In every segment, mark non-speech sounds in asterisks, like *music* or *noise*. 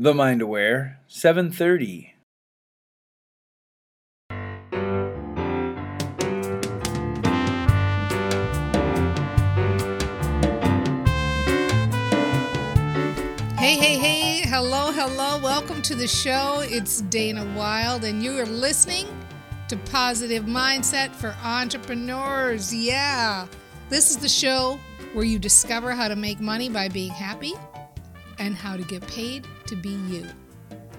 The Mind Aware, 730. Hey, hey, hey, hello, hello, welcome to the show. It's Dana Wilde, and you are listening to Positive Mindset for Entrepreneurs. Yeah, this is the show where you discover how to make money by being happy and how to get paid to be you.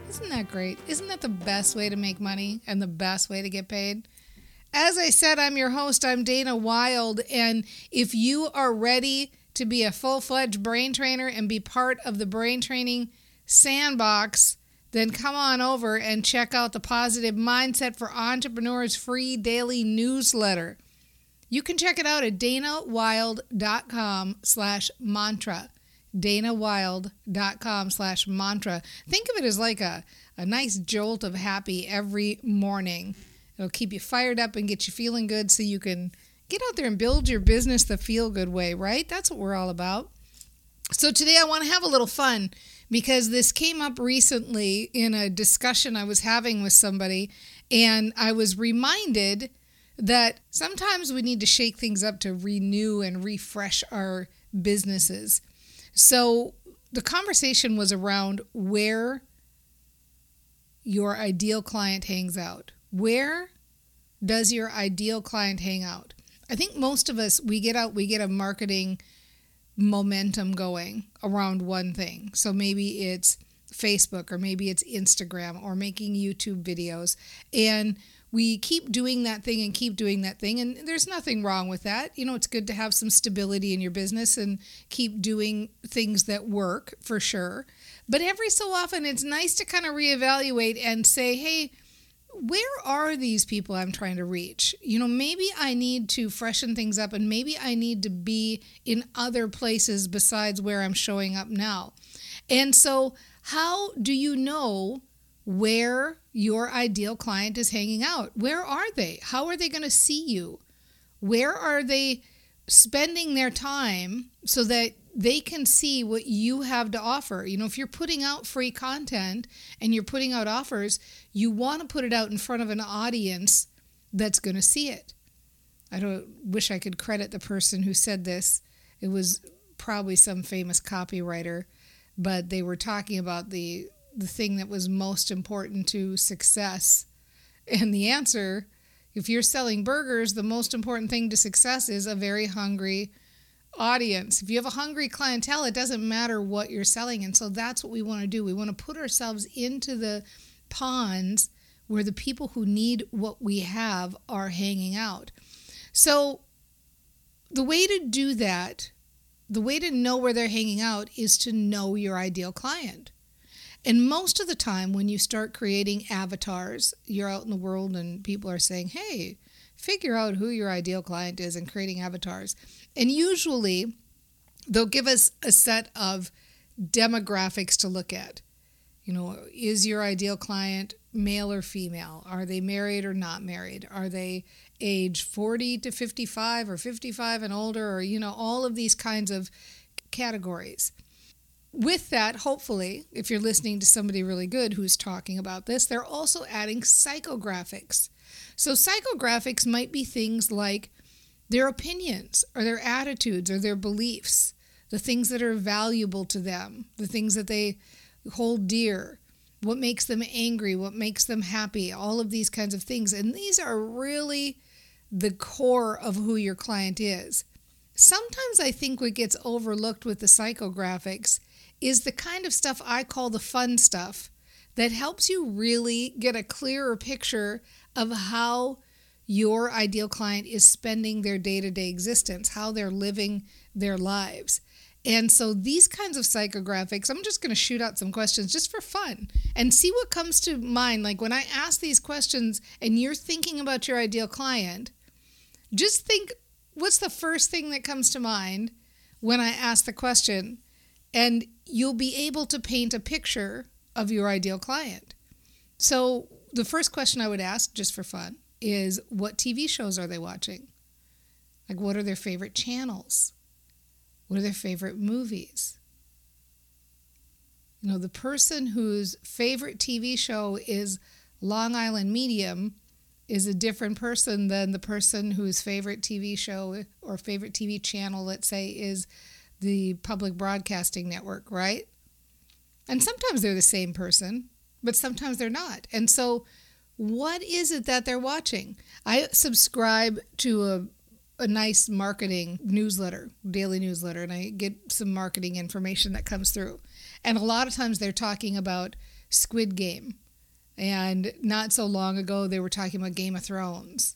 Isn't that great? Isn't that the best way to make money and the best way to get paid? As I said, I'm your host. I'm Dana Wilde. And if you are ready to be a full fledged brain trainer and be part of the brain training sandbox, then come on over and check out the Positive Mindset for Entrepreneurs free daily newsletter. You can check it out at danawilde.com slash mantra. danawilde.com slash mantra. Think of it as like a, a nice jolt of happy every morning. It'll keep you fired up and get you feeling good so you can get out there and build your business the feel good way, right? That's what we're all about. So today I want to have a little fun because this came up recently in a discussion I was having with somebody, and I was reminded that sometimes we need to shake things up to renew and refresh our businesses. So the conversation was around where your ideal client hangs out. Where does your ideal client hang out? I think most of us, we get out, we get a marketing momentum going around one thing. So maybe it's Facebook or maybe it's Instagram or making YouTube videos. And we keep doing that thing and keep doing that thing. And there's nothing wrong with that. You know, it's good to have some stability in your business and keep doing things that work for sure. But every so often, it's nice to kind of reevaluate and say, hey, where are these people I'm trying to reach? You know, maybe I need to freshen things up and maybe I need to be in other places besides where I'm showing up now. And so, how do you know where your ideal client is hanging out? Where are they? How are they going to see you? Where are they spending their time so that they can see what you have to offer. You know, if you're putting out free content and you're putting out offers, you want to put it out in front of an audience that's going to see it. I don't wish I could credit the person who said this. It was probably some famous copywriter, but they were talking about the the thing that was most important to success. And the answer, if you're selling burgers, the most important thing to success is a very hungry audience. If you have a hungry clientele, it doesn't matter what you're selling. And so that's what we want to do. We want to put ourselves into the ponds where the people who need what we have are hanging out. So the way to do that, the way to know where they're hanging out is to know your ideal client. And most of the time, when you start creating avatars, you're out in the world and people are saying, hey, figure out who your ideal client is and creating avatars. And usually, they'll give us a set of demographics to look at. You know, is your ideal client male or female? Are they married or not married? Are they age 40 to 55 or 55 and older? Or, you know, all of these kinds of categories. With that, hopefully, if you're listening to somebody really good who's talking about this, they're also adding psychographics. So, psychographics might be things like their opinions or their attitudes or their beliefs, the things that are valuable to them, the things that they hold dear, what makes them angry, what makes them happy, all of these kinds of things. And these are really the core of who your client is. Sometimes I think what gets overlooked with the psychographics is the kind of stuff I call the fun stuff that helps you really get a clearer picture of how your ideal client is spending their day to day existence, how they're living their lives. And so these kinds of psychographics, I'm just going to shoot out some questions just for fun and see what comes to mind. Like when I ask these questions and you're thinking about your ideal client, just think what's the first thing that comes to mind when I ask the question? And you'll be able to paint a picture of your ideal client. So the first question I would ask, just for fun, is what TV shows are they watching? Like, what are their favorite channels? What are their favorite movies? You know, the person whose favorite TV show is Long Island Medium is a different person than the person whose favorite TV show or favorite TV channel, let's say, is the public broadcasting network, right? And sometimes they're the same person, but sometimes they're not. And so, what is it that they're watching? I subscribe to a a nice marketing newsletter, daily newsletter, and I get some marketing information that comes through. And a lot of times they're talking about Squid Game. And not so long ago, they were talking about Game of Thrones.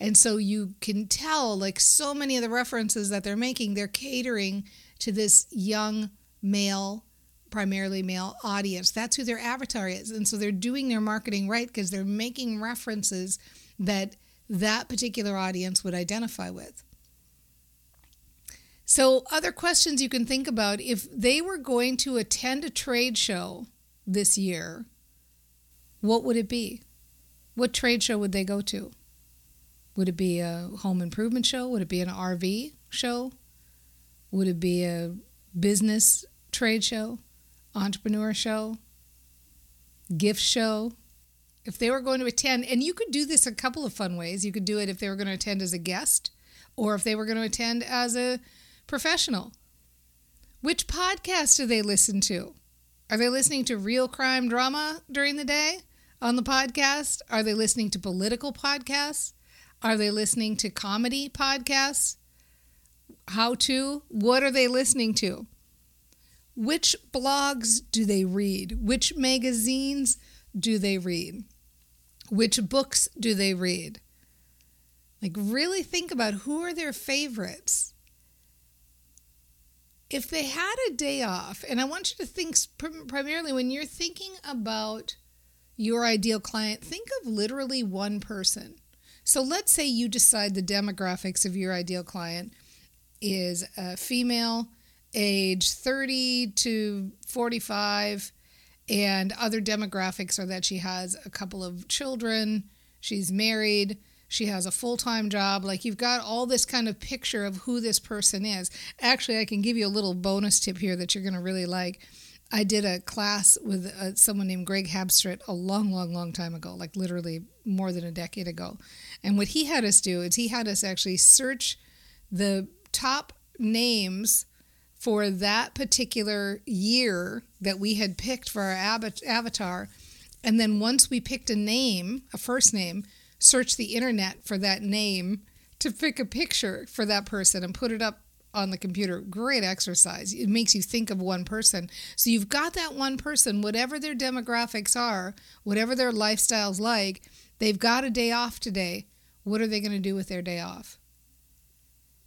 And so you can tell, like so many of the references that they're making, they're catering to this young male, primarily male audience. That's who their avatar is. And so they're doing their marketing right because they're making references that that particular audience would identify with. So, other questions you can think about if they were going to attend a trade show this year, what would it be? What trade show would they go to? Would it be a home improvement show? Would it be an RV show? Would it be a business trade show? Entrepreneur show? Gift show? If they were going to attend, and you could do this a couple of fun ways. You could do it if they were going to attend as a guest or if they were going to attend as a professional. Which podcast do they listen to? Are they listening to real crime drama during the day on the podcast? Are they listening to political podcasts? Are they listening to comedy podcasts? How to? What are they listening to? Which blogs do they read? Which magazines do they read? Which books do they read? Like, really think about who are their favorites if they had a day off, and I want you to think primarily when you're thinking about your ideal client, think of literally one person. So let's say you decide the demographics of your ideal client is a female, age 30 to 45, and other demographics are that she has a couple of children, she's married, she has a full time job. Like you've got all this kind of picture of who this person is. Actually, I can give you a little bonus tip here that you're going to really like. I did a class with uh, someone named Greg Habstritt a long, long, long time ago, like literally more than a decade ago. And what he had us do is he had us actually search the top names for that particular year that we had picked for our avatar. And then once we picked a name, a first name, search the internet for that name to pick a picture for that person and put it up on the computer. Great exercise. It makes you think of one person. So you've got that one person, whatever their demographics are, whatever their lifestyle's like, they've got a day off today. What are they going to do with their day off?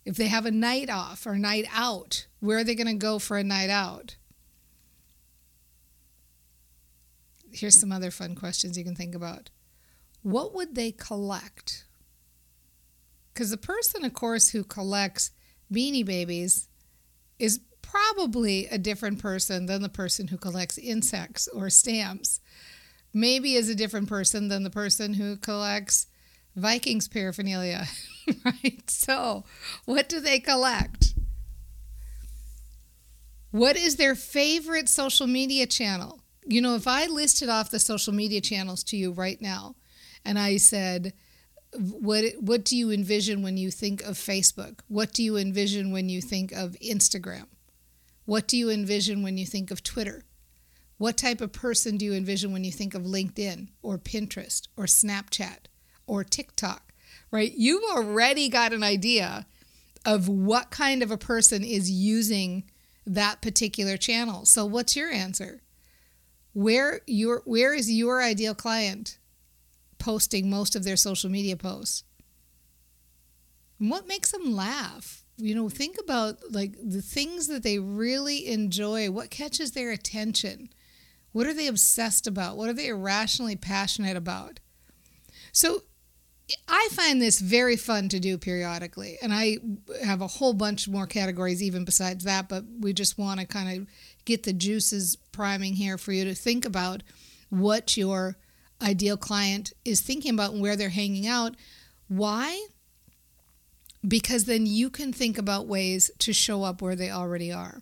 If they have a night off or night out, where are they going to go for a night out? Here's some other fun questions you can think about what would they collect? Because the person, of course, who collects beanie babies is probably a different person than the person who collects insects or stamps. Maybe is a different person than the person who collects Vikings paraphernalia, *laughs* right? So, what do they collect? What is their favorite social media channel? You know, if I listed off the social media channels to you right now, and I said, what what do you envision when you think of Facebook? What do you envision when you think of Instagram? What do you envision when you think of Twitter? What type of person do you envision when you think of LinkedIn or Pinterest or Snapchat or TikTok? Right? You've already got an idea of what kind of a person is using that particular channel. So what's your answer? Where your where is your ideal client posting most of their social media posts. And what makes them laugh? You know, think about like the things that they really enjoy. What catches their attention? What are they obsessed about? What are they irrationally passionate about? So I find this very fun to do periodically. And I have a whole bunch more categories even besides that, but we just want to kind of get the juices priming here for you to think about what your ideal client is thinking about where they're hanging out. Why? Because then you can think about ways to show up where they already are.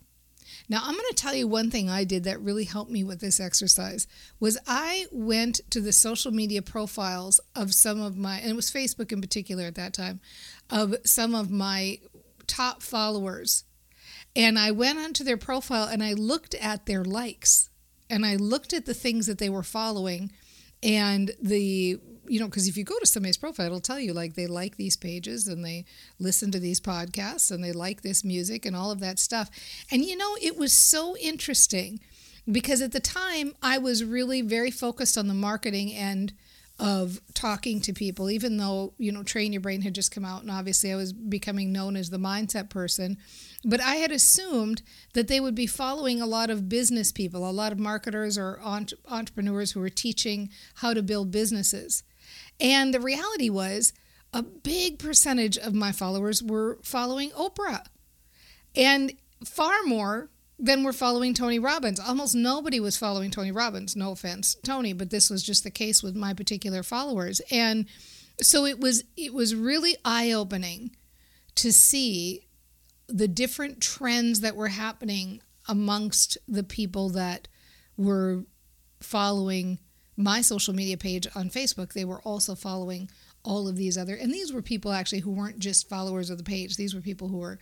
Now, I'm going to tell you one thing I did that really helped me with this exercise was I went to the social media profiles of some of my and it was Facebook in particular at that time of some of my top followers. And I went onto their profile and I looked at their likes and I looked at the things that they were following and the you know because if you go to somebody's profile it'll tell you like they like these pages and they listen to these podcasts and they like this music and all of that stuff. And you know it was so interesting because at the time i was really very focused on the marketing end of talking to people even though you know train your brain had just come out and obviously i was becoming known as the mindset person but i had assumed that they would be following a lot of business people a lot of marketers or entrepreneurs who were teaching how to build businesses. And the reality was a big percentage of my followers were following oprah. And far more then we're following Tony Robbins. Almost nobody was following Tony Robbins. No offense, Tony, but this was just the case with my particular followers. And so it was it was really eye-opening to see the different trends that were happening amongst the people that were following my social media page on Facebook. They were also following all of these other and these were people actually who weren't just followers of the page. These were people who were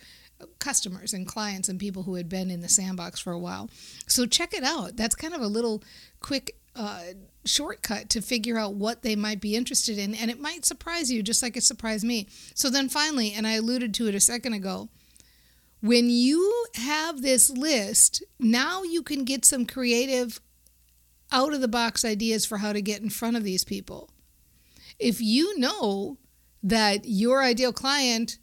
customers and clients and people who had been in the sandbox for a while. So check it out. That's kind of a little quick uh, shortcut to figure out what they might be interested in, and it might surprise you just like it surprised me. So then finally, and I alluded to it a second ago, when you have this list, now you can get some creative out of the box ideas for how to get in front of these people. If you know that your ideal client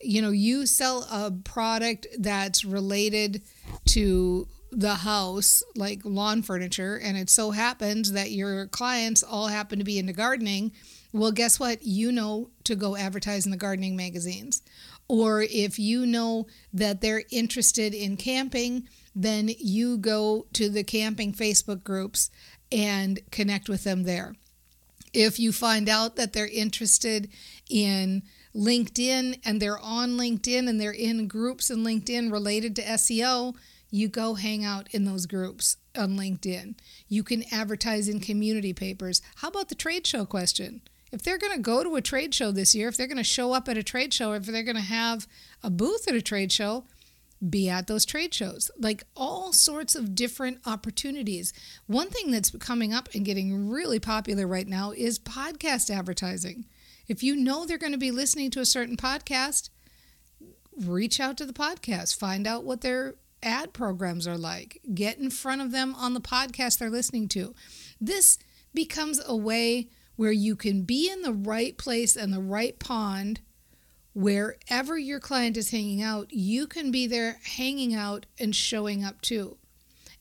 you know, you sell a product that's related to the house, like lawn furniture, and it so happens that your clients all happen to be into gardening, well, guess what? You know to go advertise in the gardening magazines. Or if you know that they're interested in camping, then you go to the camping Facebook groups and connect with them there. If you find out that they're interested in LinkedIn and they're on LinkedIn and they're in groups in LinkedIn related to SEO, you go hang out in those groups on LinkedIn. You can advertise in community papers. How about the trade show question? If they're going to go to a trade show this year, if they're going to show up at a trade show, if they're going to have a booth at a trade show, be at those trade shows. Like all sorts of different opportunities. One thing that's coming up and getting really popular right now is podcast advertising. If you know they're going to be listening to a certain podcast, reach out to the podcast, find out what their ad programs are like, get in front of them on the podcast they're listening to. This becomes a way where you can be in the right place and the right pond wherever your client is hanging out, you can be there hanging out and showing up too.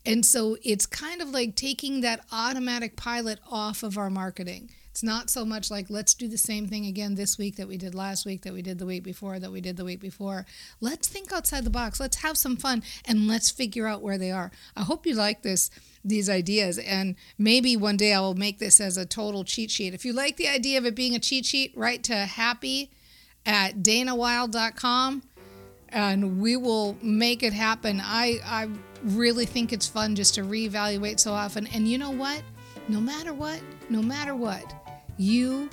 And so it's kind of like taking that automatic pilot off of our marketing. It's not so much like let's do the same thing again this week that we did last week, that we did the week before, that we did the week before. Let's think outside the box. Let's have some fun and let's figure out where they are. I hope you like this these ideas and maybe one day I will make this as a total cheat sheet. If you like the idea of it being a cheat sheet, write to happy at danawilde.com and we will make it happen. I I really think it's fun just to reevaluate so often. And you know what? No matter what, no matter what, you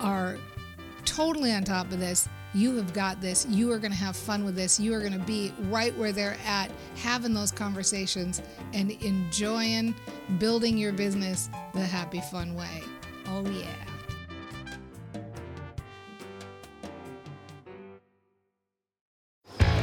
are totally on top of this. You have got this. You are going to have fun with this. You are going to be right where they're at, having those conversations and enjoying building your business the happy, fun way. Oh, yeah.